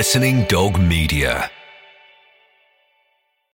Listening Dog Media.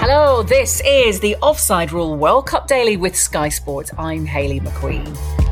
Hello, this is the Offside Rule World Cup Daily with Sky Sports. I'm Hayley McQueen.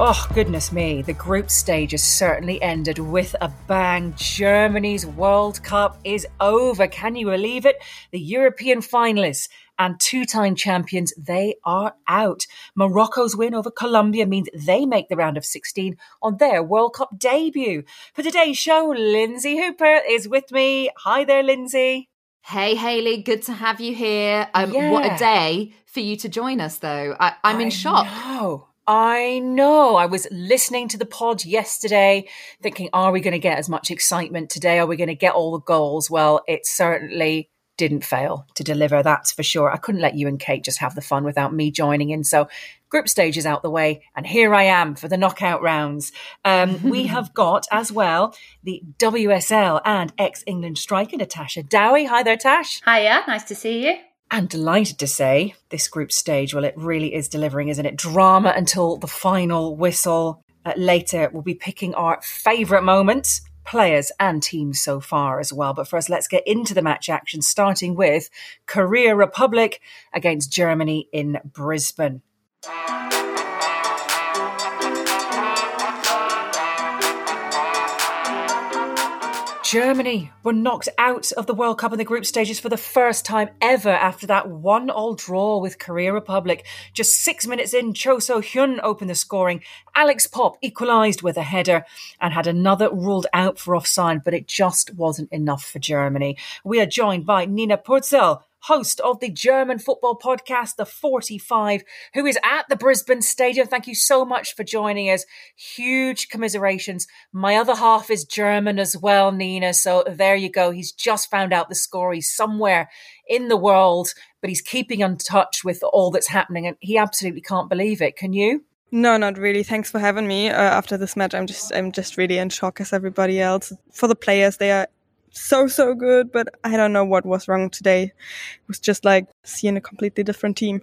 Oh, goodness me. The group stage has certainly ended with a bang. Germany's World Cup is over. Can you believe it? The European finalists and two time champions, they are out. Morocco's win over Colombia means they make the round of 16 on their World Cup debut. For today's show, Lynsey Hooper is with me. Hi there, Lynsey. Hey, Hayley, good to have you here. Um, yeah. What a day for you to join us, though. I, am in shock. Know. I know. I was listening to the pod yesterday, thinking, are we going to get as much excitement today? Are we going to get all the goals? Well, it certainly didn't fail to deliver, that's for sure. I couldn't let you and Kate just have the fun without me joining in. So, group stage is out the way, and here I am for the knockout rounds. Um, we have got as well the WSL and ex England striker Natasha Dowie. Hi there, Tash. Hiya, nice to see you. And delighted to say this group stage, well, it really is delivering, isn't it? Drama until the final whistle. Uh, later, we'll be picking our favourite moments, players and teams so far as well. But first, let's get into the match action, starting with Korea Republic against Germany in Brisbane. Germany were knocked out of the World Cup in the group stages for the first time ever after that one all draw with Korea Republic. Just six minutes in, Cho So Hyun opened the scoring. Alex Popp equalised with a header and had another ruled out for offside, but it just wasn't enough for Germany. We are joined by Nina Potzel, host of the German football podcast, The 45, who is at the Brisbane Stadium. Thank you so much for joining us. Huge commiserations. My other half is German as well, Nina. So there you go. He's just found out the score. He's somewhere in the world, but he's keeping in touch with all that's happening. And he absolutely can't believe it. Can you? No, not really. Thanks for having me. Uh, after this match, I'm just I'm just really in shock as everybody else. For the players, they are so so good, but I don't know what was wrong today. It was just like seeing a completely different team.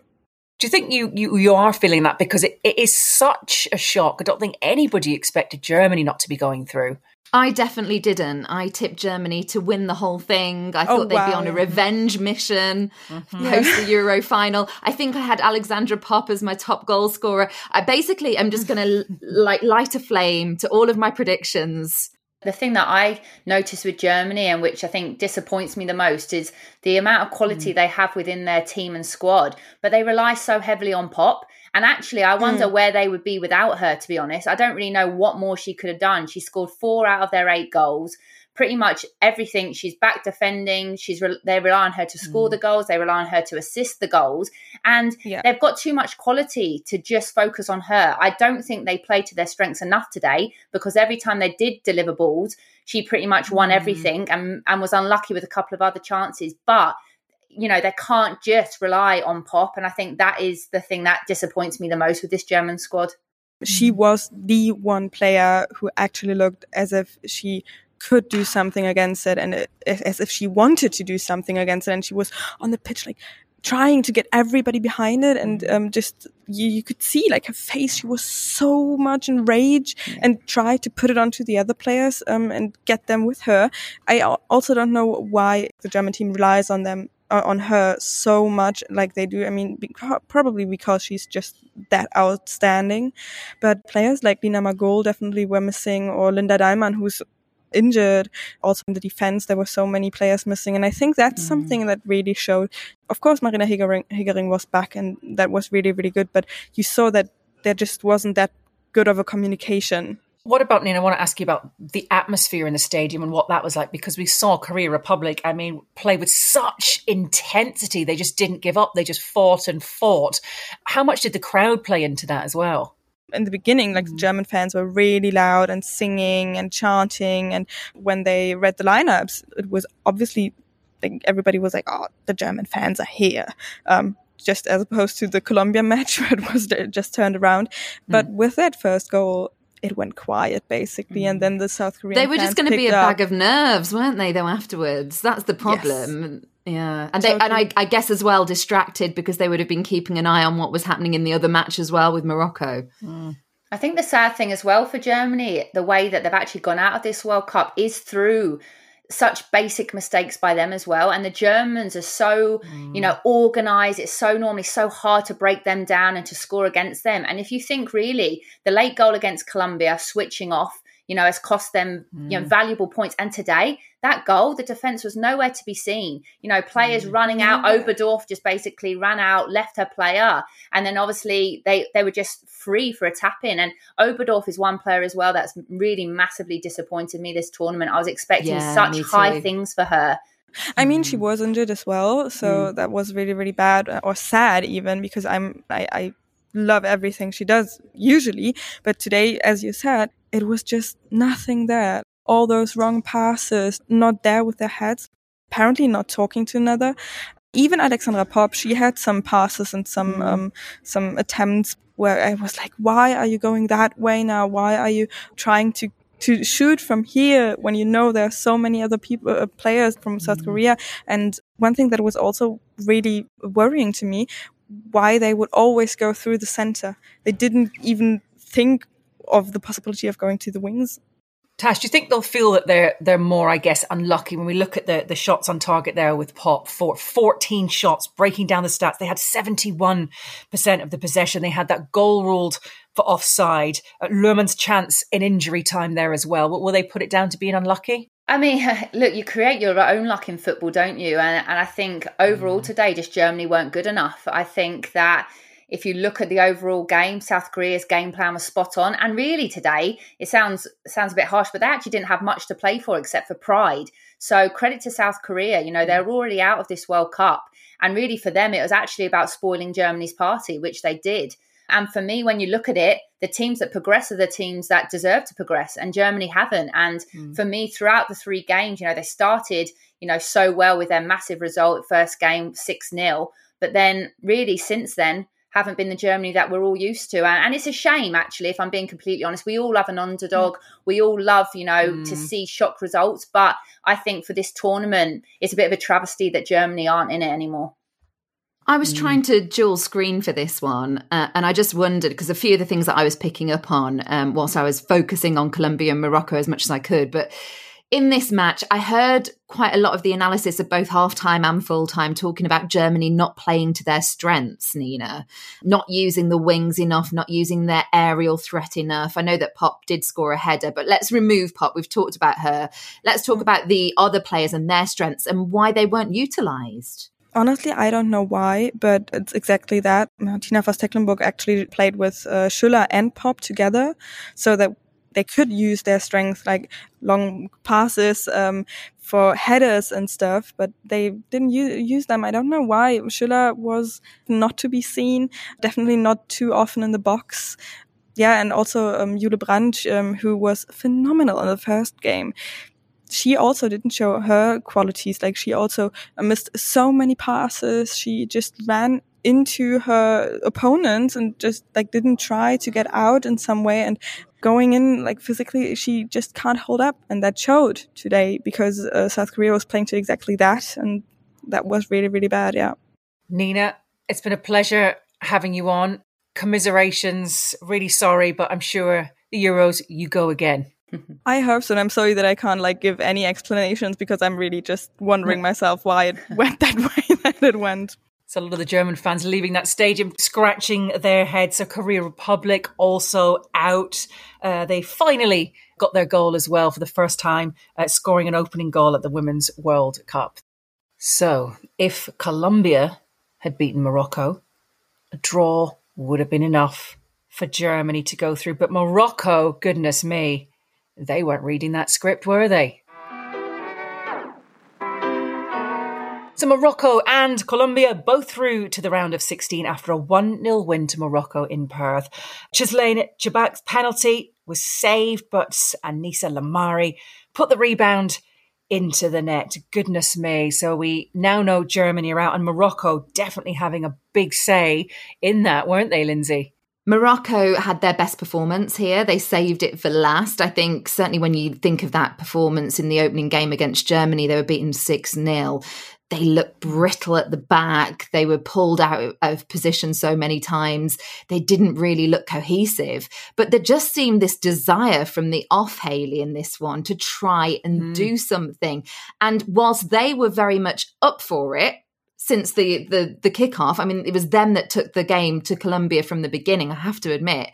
Do you think you, you, you are feeling that because it, it is such a shock? I don't think anybody expected Germany not to be going through. I definitely didn't. I tipped Germany to win the whole thing. I thought oh, they'd wow. be on a revenge mission, mm-hmm. post the Euro final. I think I had Alexandra Popp as my top goal scorer. I basically am just going to like light a flame to all of my predictions the thing that I notice with Germany and which I think disappoints me the most is the amount of quality mm. they have within their team and squad, but they rely so heavily on Popp. And actually, I wonder mm. where they would be without her, to be honest. I don't really know what more she could have done. She scored four out of their eight goals pretty much everything. She's back defending. She's re- they rely on her to score mm. the goals. They rely on her to assist the goals, and yeah. they've got too much quality to just focus on her. I don't think they play to their strengths enough today because every time they did deliver balls, she pretty much won mm. everything and and was unlucky with a couple of other chances, but. You know, they can't just rely on Popp. And I think that is the thing that disappoints me the most with this German squad she mm. was the one player who actually looked as if she could do something against it and it, as if she wanted to do something against it and she was on the pitch like trying to get everybody behind it and mm-hmm. um, just you, you, could see like her face she was so much in rage and tried to put it onto the other players um, and get them with her. I also don't know why the german team relies on them uh, on her so much like they do. I mean probably because she's just that outstanding. But players like lina magull definitely were missing or linda dallmann who's injured. Also in the defense, there were so many players missing. And I think that's mm. something that really showed. Of course, Marina Hegering, Hegering was back and that was really, really good. But you saw that there just wasn't that good of a communication What about Nina? I want to ask you about the atmosphere in the stadium and what that was like because we saw Korea Republic, I mean, play with such intensity. They just didn't give up. They just fought and fought. How much did the crowd play into that as well? In the beginning, like the mm. German fans were really loud and singing and chanting. And when they read the lineups, it was obviously like everybody was like, "Oh, the German fans are here." Um, just as opposed to the Colombia match where it was just turned around. But mm. with that first goal, it went quiet basically, mm. and then the South Korean they were just going to be a up. bag of nerves, weren't they? Though afterwards, that's the problem. Yes. Yeah, and they and I, I, guess as well distracted because they would have been keeping an eye on what was happening in the other match as well with Morocco. Mm. I think the sad thing as well for Germany, the way that they've actually gone out of this World Cup is through such basic mistakes by them as well. And the Germans are so, mm. you know, organized. It's so normally so hard to break them down and to score against them. And if you think really, the late goal against Colombia, switching off, you know, has cost them, mm. you know, mm. valuable points. And today, that goal, the defense was nowhere to be seen. You know, players mm. running out. Oberdorf just basically ran out, left her player, and then obviously they they were just free for a tap in. And Oberdorf is one player as well that's really massively disappointed me this tournament. I was expecting yeah, such high things for her. I mean, she mm. was injured as well, so mm. that was really, really bad uh, or sad even because I'm I, I love everything she does usually, but today, as you said, it was just nothing there. All those wrong passes, not there with their heads, apparently not talking to another. Even Alexandra Popp, she had some passes and some mm. um, some attempts where I was like, why are you going that way now? Why are you trying to to shoot from here when you know there are so many other people uh, players from South mm. Korea and one thing that was also really worrying to me why they would always go through the center they didn't even think of the possibility of going to the wings. Tash, do you think they'll feel that they're they're more, I guess, unlucky when we look at the, the shots on target there with Popp for 14 shots, breaking down the stats. They had 71% of the possession. They had that goal ruled for offside. Uh, Lohmann's chance in injury time there as well. Will, will they put it down to being unlucky? I mean, look, you create your own luck in football, don't you? And, and I think overall mm. today, just Germany weren't good enough. I think that if you look at the overall game, South Korea's game plan was spot on. And really today, it sounds sounds a bit harsh, but they actually didn't have much to play for except for pride. So credit to South Korea. You know, they're already out of this World Cup. And really for them, it was actually about spoiling Germany's party, which they did. And for me, when you look at it, the teams that progress are the teams that deserve to progress, and Germany haven't. And mm. for me, throughout the three games, you know, they started, you know, so well with their massive result, first game, 6 0. But then, really, since then, haven't been the Germany that we're all used to. And, and, it's a shame, actually, if I'm being completely honest. We all love an underdog. Mm. We all love, you know, mm. to see shock results. But I think for this tournament, it's a bit of a travesty that Germany aren't in it anymore. I was mm. trying to dual screen for this one, uh, and I just wondered because a few of the things that I was picking up on um, whilst I was focusing on Colombia and Morocco as much as I could, but in this match, I heard quite a lot of the analysis of both halftime and full time talking about Germany not playing to their strengths, Nina, not using the wings enough, not using their aerial threat enough. I know that Popp did score a header, but let's remove Popp. We've talked about her. Let's talk about the other players and their strengths and why they weren't utilised. Honestly, I don't know why, but it's exactly that. Tina Voss Tecklenburg actually played with uh, Schüller and Popp together, so that they could use their strength like long passes um, for headers and stuff, but they didn't use them. I don't know why. Schüller was not to be seen, definitely not too often in the box. Yeah, and also um, Jule Brandt, um, who was phenomenal in the first game. She also didn't show her qualities. Like she also missed so many passes. She just ran into her opponents and just like didn't try to get out in some way and going in like physically she just can't hold up. And that showed today because uh, south korea was playing to exactly that. And that was really really bad yeah. Nina it's been a pleasure having you on. Commiserations really sorry but i'm sure the euros you go again. I hope so. And I'm sorry that I can't like give any explanations because I'm really just wondering myself why it went that way that it went. So a lot of the German fans leaving that stadium, scratching their heads. So Korea Republic also out. Uh, they finally got their goal as well for the first time, uh, scoring an opening goal at the Women's World Cup. So if Colombia had beaten Morocco, a draw would have been enough for Germany to go through. But Morocco, goodness me, they weren't reading that script, were they? So Morocco and Colombia both through to the round of 16 after a 1-0 win to Morocco in Perth. Ghizlane Chebbak's penalty was saved, but Anissa Lahmari put the rebound into the net. Goodness me. So we now know Germany are out and Morocco definitely having a big say in that, weren't they, Lynsey? Morocco had their best performance here. They saved it for last. I think certainly when you think of that performance in the opening game against Germany, they were beaten 6 0 they looked brittle at the back. They were pulled out of position so many times. They didn't really look cohesive. But there just seemed this desire from the off Hayley in this one to try and mm. do something. And whilst they were very much up for it, since the the the kickoff, I mean, it was them that took the game to Colombia from the beginning. I have to admit,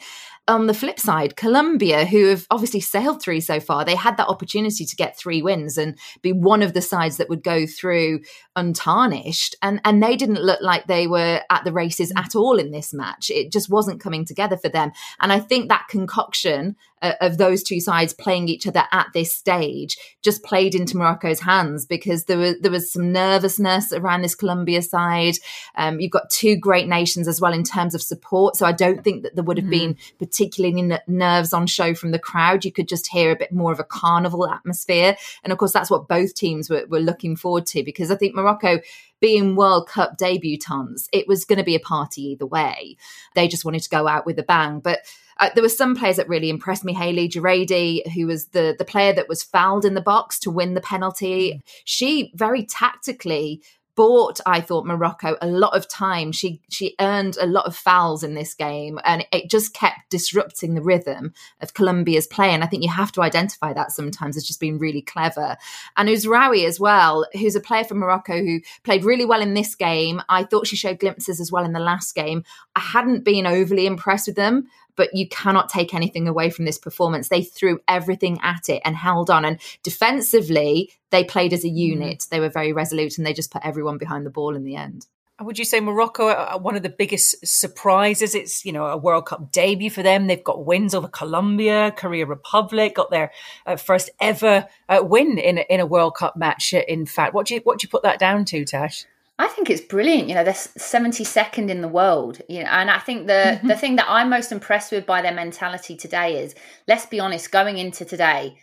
on the flip side, Colombia, who have obviously sailed through so far, they had that opportunity to get three wins and be one of the sides that would go through untarnished. And, and they didn't look like they were at the races mm. at all in this match. It just wasn't coming together for them. And I think that concoction uh, of those two sides playing each other at this stage just played into Morocco's hands because there was there was some nervousness around this Colombia side. Um, you've got two great nations as well in terms of support, so I don't think that there would have mm. been particularly n- nerves on show from the crowd. You could just hear a bit more of a carnival atmosphere, and of course that's what both teams were, were looking forward to because I think Morocco being World Cup debutants, it was going to be a party either way. They just wanted to go out with a bang. But uh, there were some players that really impressed me. Haley Gerrady, who was the the player that was fouled in the box to win the penalty, she very tactically bought, I thought, Morocco a lot of time. She she earned a lot of fouls in this game, and it just kept disrupting the rhythm of Colombia's play. And I think you have to identify that sometimes as just being really clever. And Ouzraoui as well, who's a player from Morocco who played really well in this game. I thought she showed glimpses as well in the last game. I hadn't been overly impressed with them, but you cannot take anything away from this performance. They threw everything at it and held on. And defensively, they played as a mm. unit. They were very resolute and they just put everyone behind the ball in the end. Would you say Morocco are one of the biggest surprises? It's you know a World Cup debut for them. They've got wins over Colombia, Korea Republic, got their uh, first ever uh, win in a, in a World Cup match. In fact, what do you what do you put that down to, Tash? I think it's brilliant. You know, they're 72nd in the world. You know, and I think the mm-hmm. the thing that I'm most impressed with by their mentality today is, let's be honest, going into today,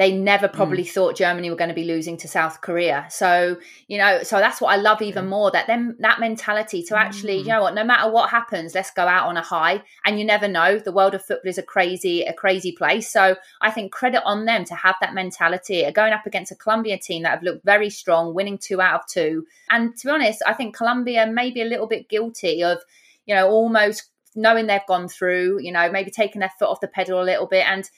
they never probably mm. thought Germany were going to be losing to South Korea. So, you know, so that's what I love even more that them that mentality to actually, mm. you know what, no matter what happens, let's go out on a high. And you never know. The world of football is a crazy, a crazy place. So I think credit on them to have that mentality. Going up against a Colombia team that have looked very strong, winning two out of two. And to be honest, I think Colombia may be a little bit guilty of, you know, almost knowing they've gone through, you know, maybe taking their foot off the pedal a little bit and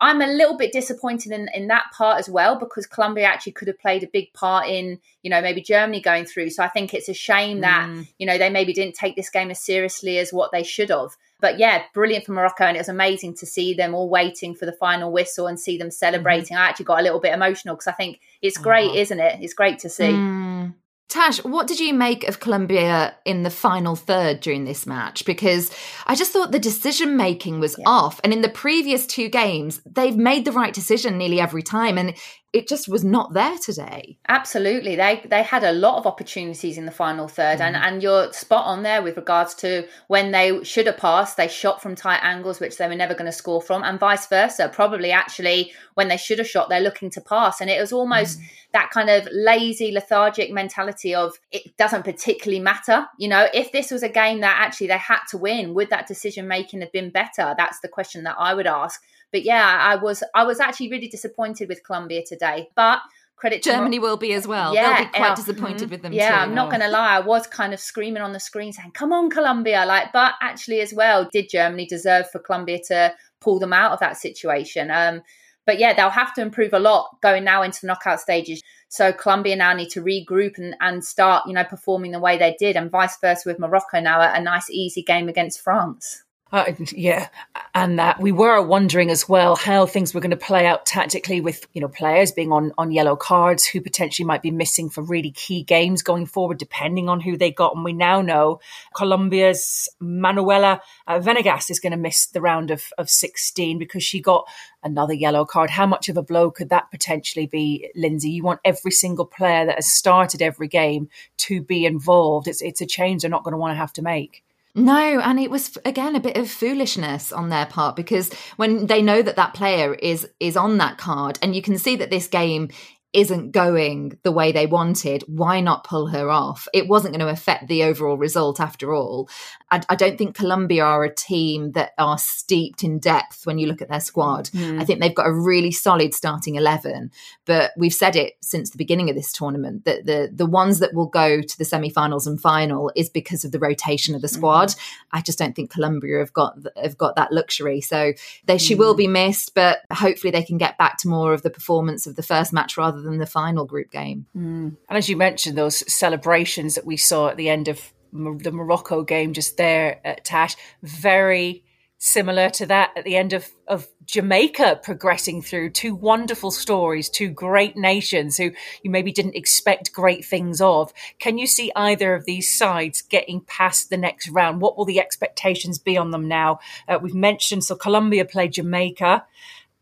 I'm a little bit disappointed in, in that part as well because Colombia actually could have played a big part in, you know, maybe Germany going through. So I think it's a shame that, mm. you know, they maybe didn't take this game as seriously as what they should have. But yeah, brilliant for Morocco. And it was amazing to see them all waiting for the final whistle and see them celebrating. Mm-hmm. I actually got a little bit emotional because I think it's great, oh. isn't it? It's great to see. Mm. Tash, what did you make of Colombia in the final third during this match? Because I just thought the decision making was yeah. off. And in the previous two games, they've made the right decision nearly every time. And it just was not there today. Absolutely. They they had a lot of opportunities in the final third mm. and and you're spot on there with regards to when they should have passed, they shot from tight angles which they were never going to score from and vice versa. Probably actually when they should have shot they're looking to pass and it was almost mm. that kind of lazy lethargic mentality of it doesn't particularly matter. You know, if this was a game that actually they had to win, would that decision making have been better? That's the question that I would ask. But yeah, I was I was actually really disappointed with Colombia today. But credit Germany will be as well. Yeah, They'll be quite disappointed mm-hmm. with them. Yeah, too. I'm not going to lie. I was kind of screaming on the screen saying, "Come on, Colombia!" Like, but actually, as well, did Germany deserve for Colombia to pull them out of that situation? Um, but yeah, they'll have to improve a lot going now into the knockout stages. So Colombia now need to regroup and, and start, you know, performing the way they did, and vice versa with Morocco now a nice easy game against France. Uh, yeah, and that we were wondering as well how things were going to play out tactically with you know players being on on yellow cards who potentially might be missing for really key games going forward, depending on who they got. And we now know Colombia's Manuela uh, Vanegas is going to miss the round of of sixteen because she got another yellow card. How much of a blow could that potentially be, Lynsey? You want every single player that has started every game to be involved. It's it's a change they're not going to want to have to make. No, and it was again a bit of foolishness on their part because when they know that that player is is on that card and you can see that this game isn't going the way they wanted, why not pull her off? It wasn't going to affect the overall result after all. I, I, don't think Colombia are a team that are steeped in depth when you look at their squad. Mm. I think they've got a really solid starting 11, but we've said it since the beginning of this tournament that the, the ones that will go to the semi finals and final is because of the rotation of the squad. Mm. I just don't think Colombia have got, have got that luxury. So they, she mm. will be missed, but hopefully they can get back to more of the performance of the first match rather than the final group game. Mm. And as you mentioned, those celebrations that we saw at the end of the Morocco game just there at Tash, very similar to that at the end of, of Jamaica progressing through two wonderful stories, two great nations who you maybe didn't expect great things of. Can you see either of these sides getting past the next round? What will the expectations be on them now? Uh, we've mentioned, so Colombia played Jamaica,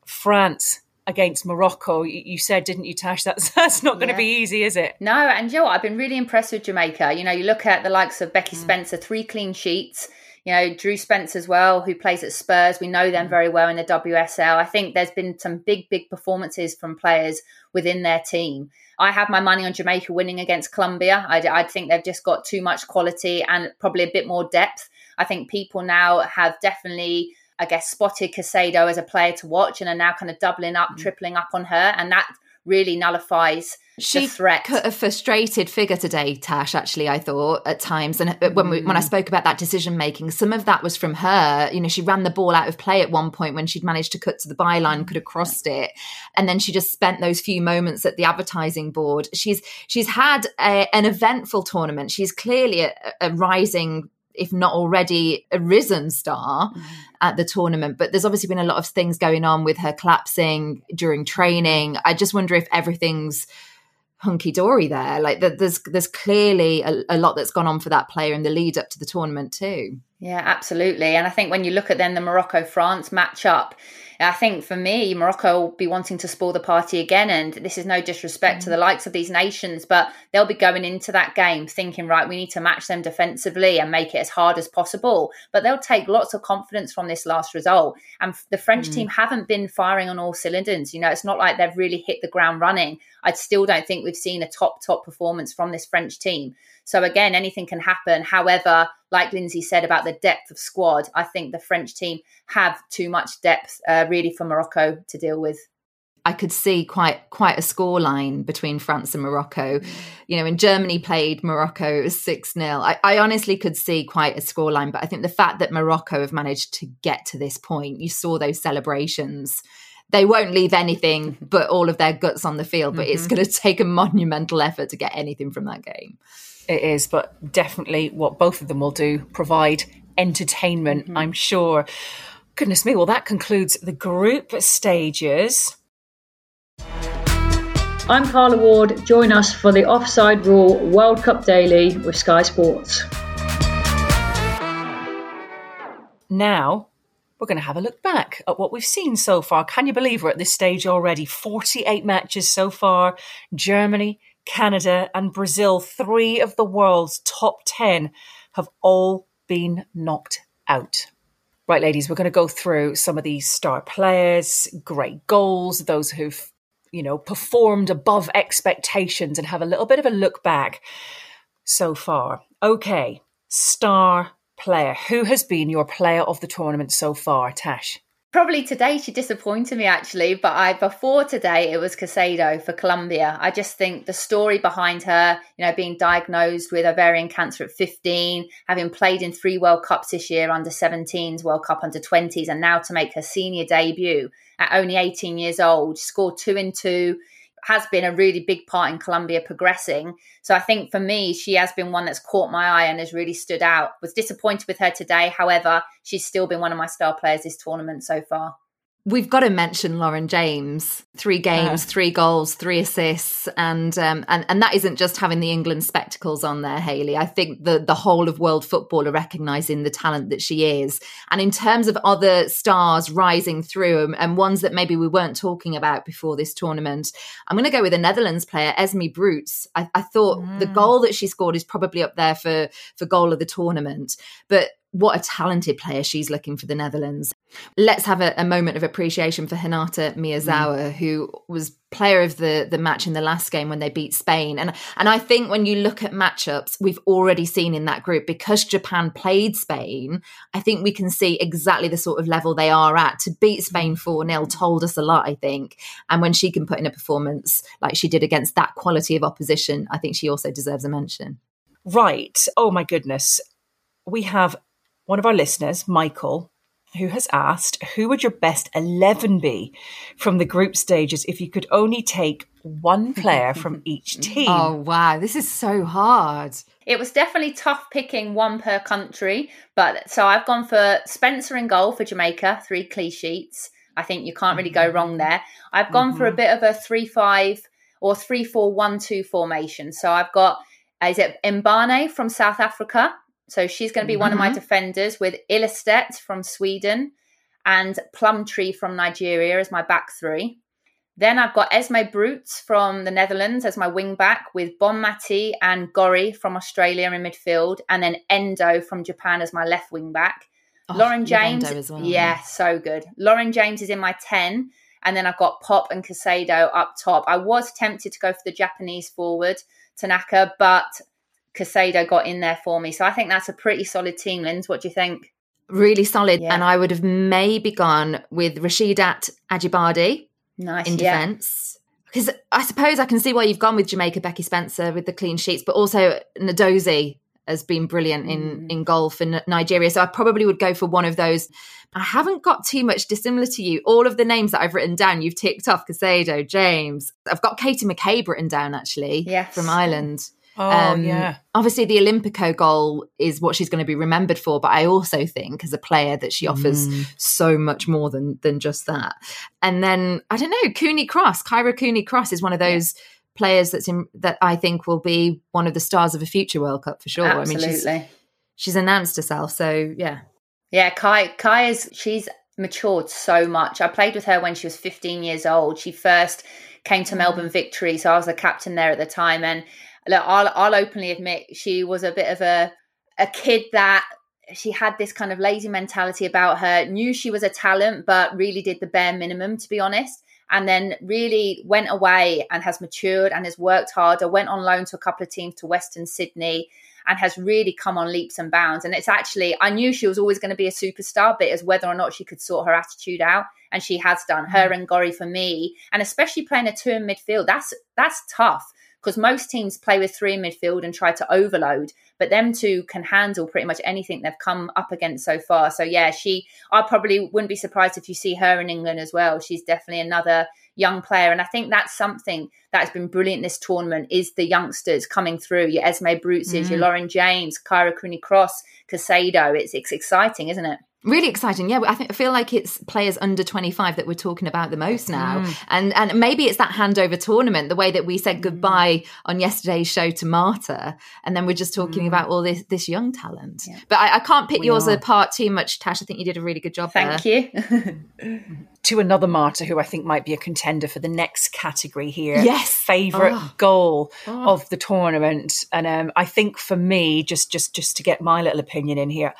France against Morocco. You, said, didn't you, Tash? That's that's not going to yeah. be easy, is it? No, and Joe, I've been really impressed with Jamaica. You know, you look at the likes of Becky mm. Spencer, three clean sheets. You know, Drew Spence as well, who plays at Spurs. We know them mm. very well in the WSL. I think there's been some big, big performances from players within their team. I have my money on Jamaica winning against Colombia. I, I think they've just got too much quality and probably a bit more depth. I think people now have definitely I guess, spotted Caicedo as a player to watch and are now kind of doubling up, mm. tripling up on her. And that really nullifies she the threat. Cut a frustrated figure today, Tash. Actually, I thought at times, and uh, when we, when I mm. spoke about that decision making, some of that was from her. You know, she ran the ball out of play at one point when she'd managed to cut to the byline, could have crossed it, and then she just spent those few moments at the advertising board. She's she's had a, an eventful tournament. She's clearly a, a rising if not already a risen star mm. at the tournament. But there's obviously been a lot of things going on with her collapsing during training. I just wonder if everything's hunky dory there. Like there's there's clearly a, a, lot that's gone on for that player in the lead up to the tournament too. Yeah, absolutely. And I think when you look at then the Morocco France match up, I think for me, Morocco will be wanting to spoil the party again. And this is no disrespect mm. to the likes of these nations, but they'll be going into that game thinking, right, we need to match them defensively and make it as hard as possible. But they'll take lots of confidence from this last result. And the French mm. team haven't been firing on all cylinders. You know, it's not like they've really hit the ground running. I still don't think we've seen a top, top performance from this French team. So again, anything can happen. However, like Lynsey said about the depth of squad, I think the French team have too much depth uh, really for Morocco to deal with. I could see quite quite a score line between France and Morocco. You know, when Germany played Morocco, it was 6 0. I, I, honestly could see quite a score line, but I think the fact that Morocco have managed to get to this point, you saw those celebrations. They won't leave anything but all of their guts on the field, but mm-hmm. it's going to take a monumental effort to get anything from that game. It is, but definitely what both of them will do provide entertainment, mm-hmm. I'm sure. Goodness me, well, that concludes the group stages. I'm Carla Ward. Join us for the Offside Rule World Cup Daily with Sky Sports. Now, we're going to have a look back at what we've seen so far. Can you believe we're at this stage already? 48 matches so far. Germany, Canada, and Brazil, three of the world's top 10, have all been knocked out. Right, ladies, we're going to go through some of these star players, great goals, those who've, you know, performed above expectations and have a little bit of a look back so far. Okay, star player. Who has been your player of the tournament so far, Tash? Probably today she disappointed me actually, but I before today it was Caicedo for Colombia. I just think the story behind her, you know, being diagnosed with ovarian cancer at 15, having played in three World Cups this year, under 17s, World Cup under 20s, and now to make her senior debut at only 18 years old, scored two in two. Has been a really big part in Colombia progressing. So I think for me, she has been one that's caught my eye and has really stood out. Was disappointed with her today. However, she's still been one of my star players this tournament so far. We've got to mention Lauren James. Three games, uh, three goals, three assists, and um, and and that isn't just having the England spectacles on there, Hayley. I think the the whole of world football are recognising the talent that she is. And in terms of other stars rising through and, and ones that maybe we weren't talking about before this tournament, I'm going to go with a Netherlands player, Esmee Brugts. I, I thought mm. the goal that she scored is probably up there for for goal of the tournament, but what a talented player she's looking for the Netherlands. Let's have a, a moment of appreciation for Hinata Miyazawa, mm. who was player of the the match in the last game when they beat Spain. And and I think when you look at matchups, we've already seen in that group because Japan played Spain, I think we can see exactly the sort of level they are at. To beat Spain 4-0 told us a lot, I think. And when she can put in a performance like she did against that quality of opposition, I think she also deserves a mention. Right. Oh my goodness. We have one of our listeners, Michael, who has asked, Who would your best 11 be from the group stages if you could only take one player from each team? Oh, wow. This is so hard. It was definitely tough picking one per country. But so I've gone for Spencer in goal for Jamaica, three clean sheets. I think you can't really go wrong mm-hmm. there. I've gone mm-hmm. for a mm-hmm. bit of a 3 5 or 3 4 1 2 formation. So I've got, is it Mbane from South Africa? So she's going to be mm-hmm. one of my mm-hmm. defenders with Ilestedt from Sweden and Plumptre from Nigeria as my back three. Then I've got Esmee Brugts from the Netherlands as my wing back with Bonmati and Gorry from Australia in midfield, and then Endo from Japan as my left wing back. Oh, Lauren James, well, yeah, so good. Lauren James is in my 10, and then I've got Popp and Caicedo up top. I was tempted to go for the Japanese forward, Tanaka, but Caicedo got in there for me. So I think that's a pretty solid team, Linz. What do you think? Really solid. Yeah. And I would have maybe gone with Rasheedat Ajibade nice, in defence. Because I suppose I can see why you've gone with Jamaica Becky Spencer with the clean sheets, but also Nnadozie has been brilliant in mm. in goal for Nigeria. So I probably would go for one of those. I haven't got too much dissimilar to you. All of the names that I've written down, you've ticked off Caicedo, James. I've got Katie McCabe written down actually yes. from Ireland. Oh, um, yeah. Obviously, the Olympico goal is what she's going to be remembered for, but I also think as a player that she offers mm. so much more than than just that. And then I don't know, Cooney Cross, Kyra Cooney Cross is one of those. Yeah. Players that's in that I think will be one of the stars of a future World Cup for sure. Absolutely. I mean, she's, she's announced herself, so yeah, yeah. Kai Kai is she's matured so much. I played with her when she was 15 years old. She first came to Melbourne Victory, so I was the captain there at the time, and look, I'll, I'll openly admit she was a bit of a a kid that she had this kind of lazy mentality about her knew she was a talent but really did the bare minimum to be honest and then really went away and has matured and has worked harder went on loan to a couple of teams to western sydney and has really come on leaps and bounds and it's actually i knew she was always going to be a superstar but as whether or not she could sort her attitude out and she has done her mm. and gorry for me and especially playing a two in midfield that's that's tough because most teams play with three in midfield and try to overload, but them two can handle pretty much anything they've come up against so far. So yeah, she I probably wouldn't be surprised if you see her in England as well. She's definitely another young player, and I think that's something that has been brilliant this tournament is the youngsters coming through. Your Esmee Brugts, mm. your Lauren James, Kyra Cooney Cross, Caicedo. It's it's exciting, isn't it? Really exciting, yeah. I think I feel like it's players under twenty five that we're talking about the most now, mm. and and maybe it's that handover tournament, the way that we said goodbye mm. on yesterday's show to Marta, and then we're just talking mm. about all this this young talent. Yeah. But I, I, can't pick we yours are. apart too much, Tash. I think you did a really good job. Thank there. you. to another Marta, who I think might be a contender for the next category here. Yes, favorite oh. goal oh. of the tournament, and um, I think for me, just just just to get my little opinion in here.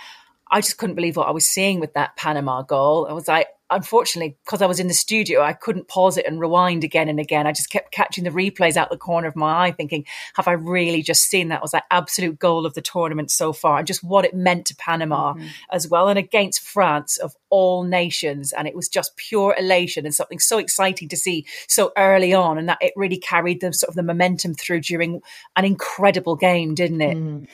I just couldn't believe what I was seeing with that Panama goal. I was like, unfortunately, because I was in the studio, I couldn't pause it and rewind again and again. I just kept catching the replays out the corner of my eye, thinking, have I really just seen that? Was that absolute goal of the tournament so far? And just what it meant to Panama mm-hmm. as well, and against France of all nations. And it was just pure elation and something so exciting to see so early on, and that it really carried the sort of the momentum through during an incredible game, didn't it? Mm.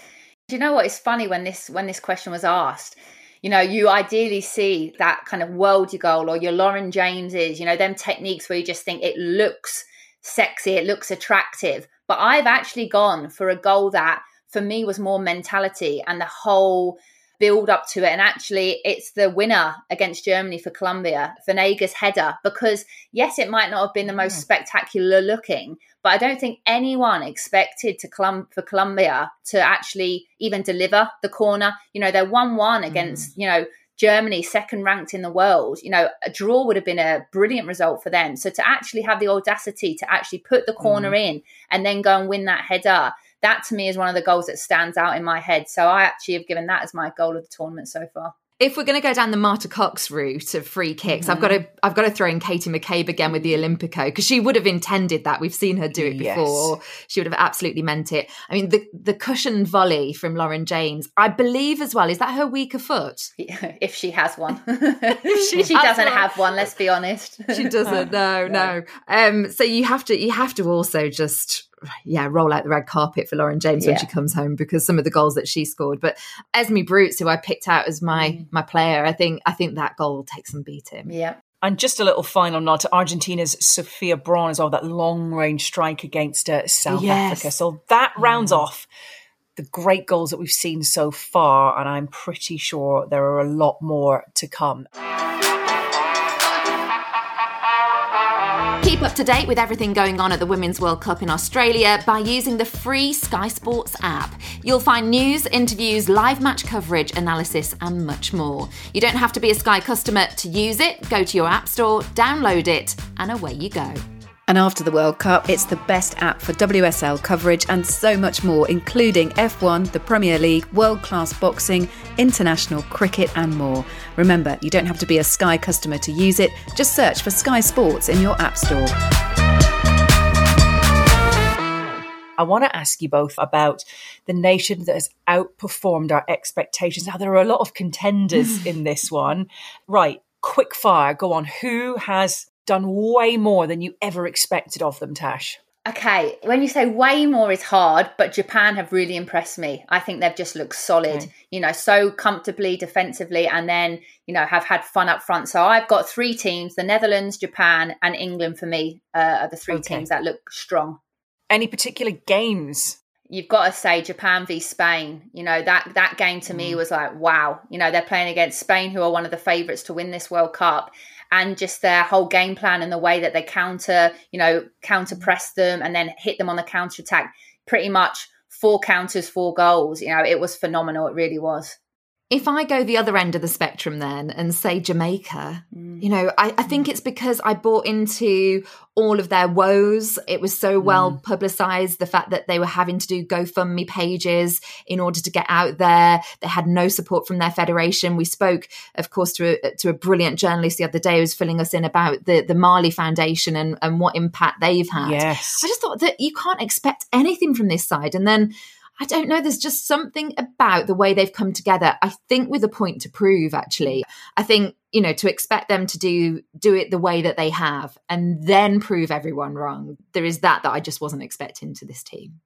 Do you know what? It's funny when this when this question was asked. You know, you ideally see that kind of worldy goal or your Lauren Jameses. You know, them techniques where you just think it looks sexy, it looks attractive. But I've actually gone for a goal that for me was more mentality and the whole build up to it. And actually, it's the winner against Germany for Colombia, Venega's header, because yes, it might not have been the most mm. spectacular looking, but I don't think anyone expected to Colum- for Colombia to actually even deliver the corner. You know, they're 1 1 against, mm. you know, Germany, second ranked in the world, you know, a draw would have been a brilliant result for them. So to actually have the audacity to actually put the corner mm. in and then go and win that header, that to me is one of the goals that stands out in my head. So I actually have given that as my goal of the tournament so far if we're going to go down the Marta Cox route of free kicks, mm-hmm. I've got to I've got to throw in Katie McCabe again with the Olympico because she would have intended that. We've seen her do it before. Yes. She would have absolutely meant it. I mean, the the cushioned volley from Lauren James, I believe as well. Is that her weaker foot? if she has one, she, she doesn't one. have one. Let's be honest. She doesn't. No, no. Um, so you have to you have to also just yeah, roll out the red carpet for Lauren James yeah. when she comes home because some of the goals that she scored. But Esmee Brugts, who I picked out as my mm. my player, I think I think that goal takes some beating. Yeah. And just a little final nod to Argentina's Sophia Braun as well, that long range strike against uh, South yes. Africa. So that rounds mm. off the great goals that we've seen so far. And I'm pretty sure there are a lot more to come. Keep up to date with everything going on at the Women's World Cup in Australia by using the free Sky Sports app. You'll find news, interviews, live match coverage, analysis, and much more. You don't have to be a Sky customer to use it. Go to your app store, download it, and away you go. And after the World Cup, it's the best app for WSL coverage and so much more, including F1, the Premier League, world class boxing, international cricket, and more. Remember, you don't have to be a Sky customer to use it, just search for Sky Sports in your App Store. I want to ask you both about the nation that has outperformed our expectations. Now, there are a lot of contenders in this one. Right, quick fire, go on. Who has done way more than you ever expected of them, Tash. Okay, when you say way more is hard, but Japan have really impressed me. I think they've just looked solid, okay. you know, so comfortably defensively, and then, you know, have had fun up front. So I've got three teams the Netherlands, Japan, and England for me uh, are the three okay. teams that look strong. Any particular games? You've got to say Japan v Spain. You know that that game to mm. me was like wow. You know they're playing against Spain, who are one of the favourites to win this World Cup, and just their whole game plan and the way that they counter, you know, counter press them and then hit them on the counter attack. Pretty much four counters, four goals. You know, it was phenomenal. It really was. If I go the other end of the spectrum then and say Jamaica, mm. you know, I, I, think it's because I bought into all of their woes. It was so well mm. publicized, the fact that they were having to do GoFundMe pages in order to get out there. They had no support from their federation. We spoke, of course, to a, to a brilliant journalist the other day who was filling us in about the, the Marley Foundation and, and what impact they've had. Yes. I just thought that you can't expect anything from this side. And then I don't know. There's just something about the way they've come together. I think with a point to prove, actually. I think, you know, to expect them to do do it the way that they have and then prove everyone wrong. There is that that I just wasn't expecting to this team.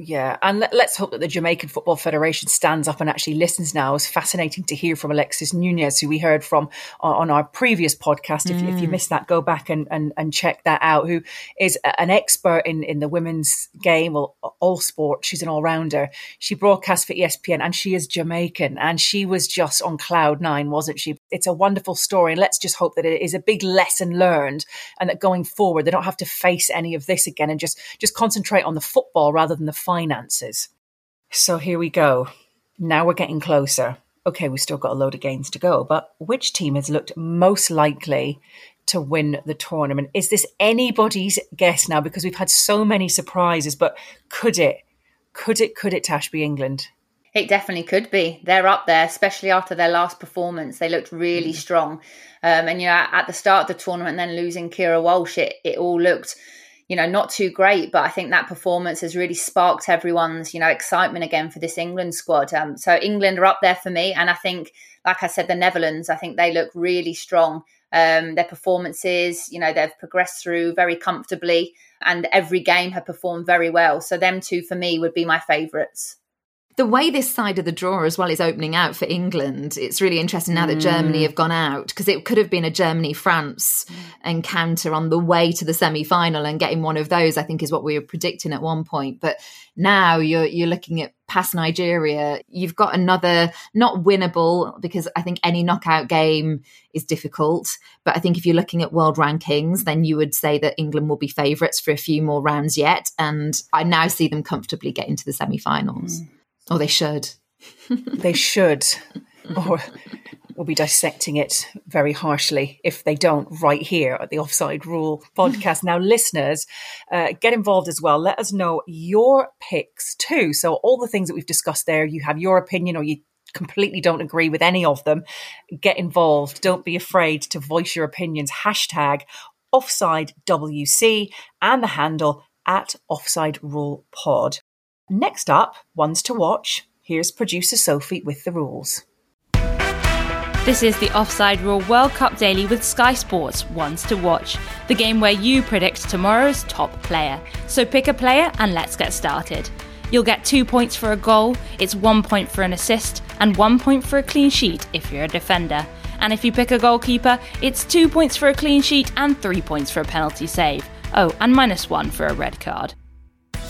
Yeah, and let, us hope that the Jamaican Football Federation stands up and actually listens now. It was fascinating to hear from Alexis Nunez, who we heard from on, our previous podcast. Mm. If, if, you mm. missed that, go back and, and, and check that out. Who is an expert in, in the women's game, well, all sport. She's an all rounder. She broadcasts for ESPN and she is Jamaican and she was just on cloud nine, wasn't she? It's a wonderful story. And let's just hope that it is a big lesson learned and that going forward, they don't have to face any of this again and just, just concentrate on the football rather than the finances. So here we go. Now we're getting closer. Okay, we've still got a load of games to go, but which team has looked most likely to win the tournament? Is this anybody's guess now? Because we've had so many surprises, but could it, could it, could it, Tash, be England? It definitely could be. They're up there, especially after their last performance. They looked really mm. strong. Um, and, you know, at the start of the tournament, then losing Keira Walsh, it, it all looked you know, not too great, but I think that performance has really sparked everyone's, you know, excitement again for this England squad. Um, so England are up there for me, and I think, like I said, the Netherlands, I think they look really strong. Um, their performances, you know, they've progressed through very comfortably, and every game have performed very well. So them two for me would be my favourites. The way this side of the draw as well is opening out for England, it's really interesting now that Germany mm. have gone out because it could have been a Germany France encounter on the way to the semi final and getting one of those, I think, is what we were predicting at one point. But now you're you're looking at past Nigeria, you've got another not winnable because I think any knockout game is difficult. But I think if you're looking at world rankings, then you would say that England will be favourites for a few more rounds yet. And I now see them comfortably getting to the semi finals. Mm. Or they should. they should. Or we'll be dissecting it very harshly if they don't right here at the Offside Rule podcast. now, listeners, uh, get involved as well. Let us know your picks too. So, all the things that we've discussed there, you have your opinion or you completely don't agree with any of them, get involved. Don't be afraid to voice your opinions. Hashtag offside WC and the handle at offside rule pod. Next up, ones to watch. Here's producer Sophie with the rules. This is the Offside Rule World Cup Daily with Sky Sports Ones to Watch, the game where you predict tomorrow's top player. So pick a player and let's get started. You'll get two points for a goal, it's one point for an assist, and one point for a clean sheet if you're a defender. And if you pick a goalkeeper, it's two points for a clean sheet and three points for a penalty save. Oh, and minus one for a red card.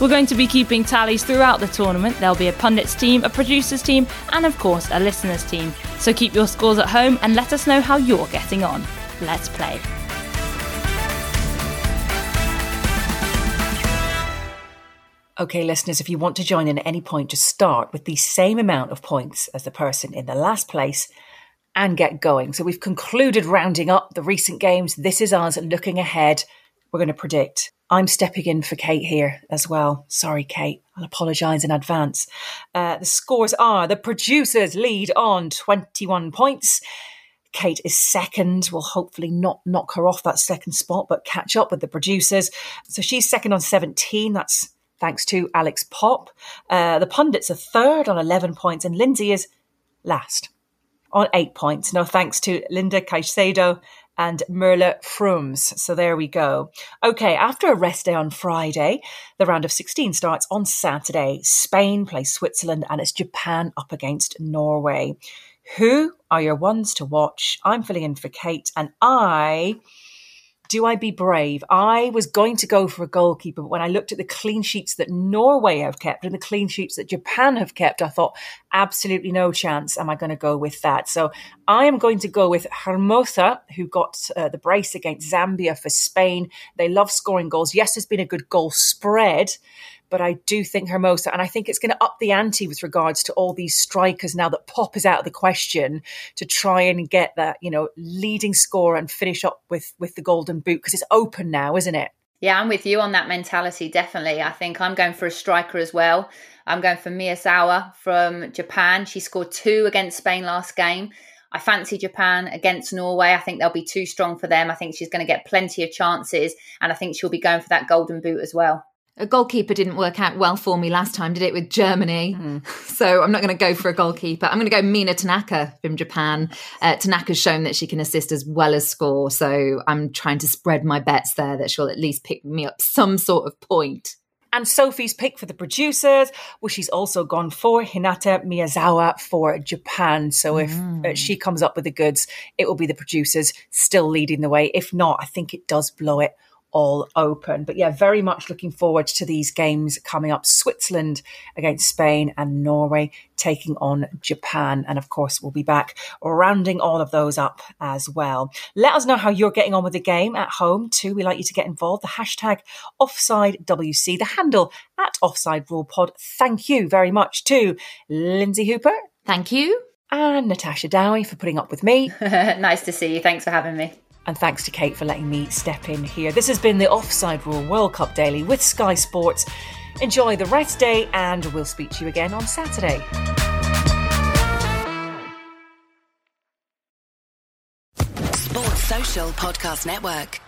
We're going to be keeping tallies throughout the tournament. There'll be a pundits team, a producers team, and of course a listeners team. So keep your scores at home and let us know how you're getting on. Let's play. Okay, listeners, if you want to join in at any point, just start with the same amount of points as the person in the last place and get going. So we've concluded rounding up the recent games. This is us looking ahead. We're going to predict I'm stepping in for Kate here as well. Sorry, Kate. I'll apologise in advance. Uh, the scores are the producers lead on 21 points. Kate is second. We'll hopefully not knock her off that second spot, but catch up with the producers. So she's second on 17. That's thanks to Alex Popp. Uh, the pundits are third on 11 points, and Lynsey is last on eight points. No thanks to Linda Caicedo and Merle Frohms. So there we go. Okay, after a rest day on Friday, the round of 16 starts on Saturday. Spain plays Switzerland and it's Japan up against Norway. Who are your ones to watch? I'm filling in for Kate and I do I be brave? I was going to go for a goalkeeper, but when I looked at the clean sheets that Norway have kept and the clean sheets that Japan have kept, I thought, absolutely no chance am I going to go with that. So I am going to go with Hermoso, who got uh, the brace against Zambia for Spain. They love scoring goals. Yes, there's been a good goal spread, but I do think Hermoso, and I think it's going to up the ante with regards to all these strikers now that Popp is out of the question to try and get that, you know, leading score and finish up with with the golden boot because it's open now, isn't it? Yeah, I'm with you on that mentality. Definitely, I think I'm going for a striker as well. I'm going for Miyazawa from Japan. She scored two against Spain last game. I fancy Japan against Norway. I think they'll be too strong for them. I think she's going to get plenty of chances, and I think she'll be going for that golden boot as well a goalkeeper didn't work out well for me last time, did it, with Germany? Mm. So I'm not going to go for a goalkeeper. I'm going to go Mina Tanaka from Japan. Uh, Tanaka's shown that she can assist as well as score. So I'm trying to spread my bets there that she'll at least pick me up some sort of point. And Sophie's pick for the producers, well, she's also gone for Hinata Miyazawa for Japan. So if mm. she comes up with the goods, it will be the producers still leading the way. If not, I think it does blow it all open. But yeah, very much looking forward to these games coming up. Switzerland against Spain and Norway taking on Japan. And of course, we'll be back rounding all of those up as well. Let us know how you're getting on with the game at home too. We like you to get involved. The hashtag offside WC, the handle at offside rule pod. Thank you very much to Lynsey Hooper. Thank you. And Natasha Dowie for putting up with me. nice to see you. Thanks for having me. And thanks to Kate for letting me step in here. This has been the Offside Rule World Cup Daily with Sky Sports. Enjoy the rest day, and we'll speak to you again on Saturday. Sports Social Podcast Network.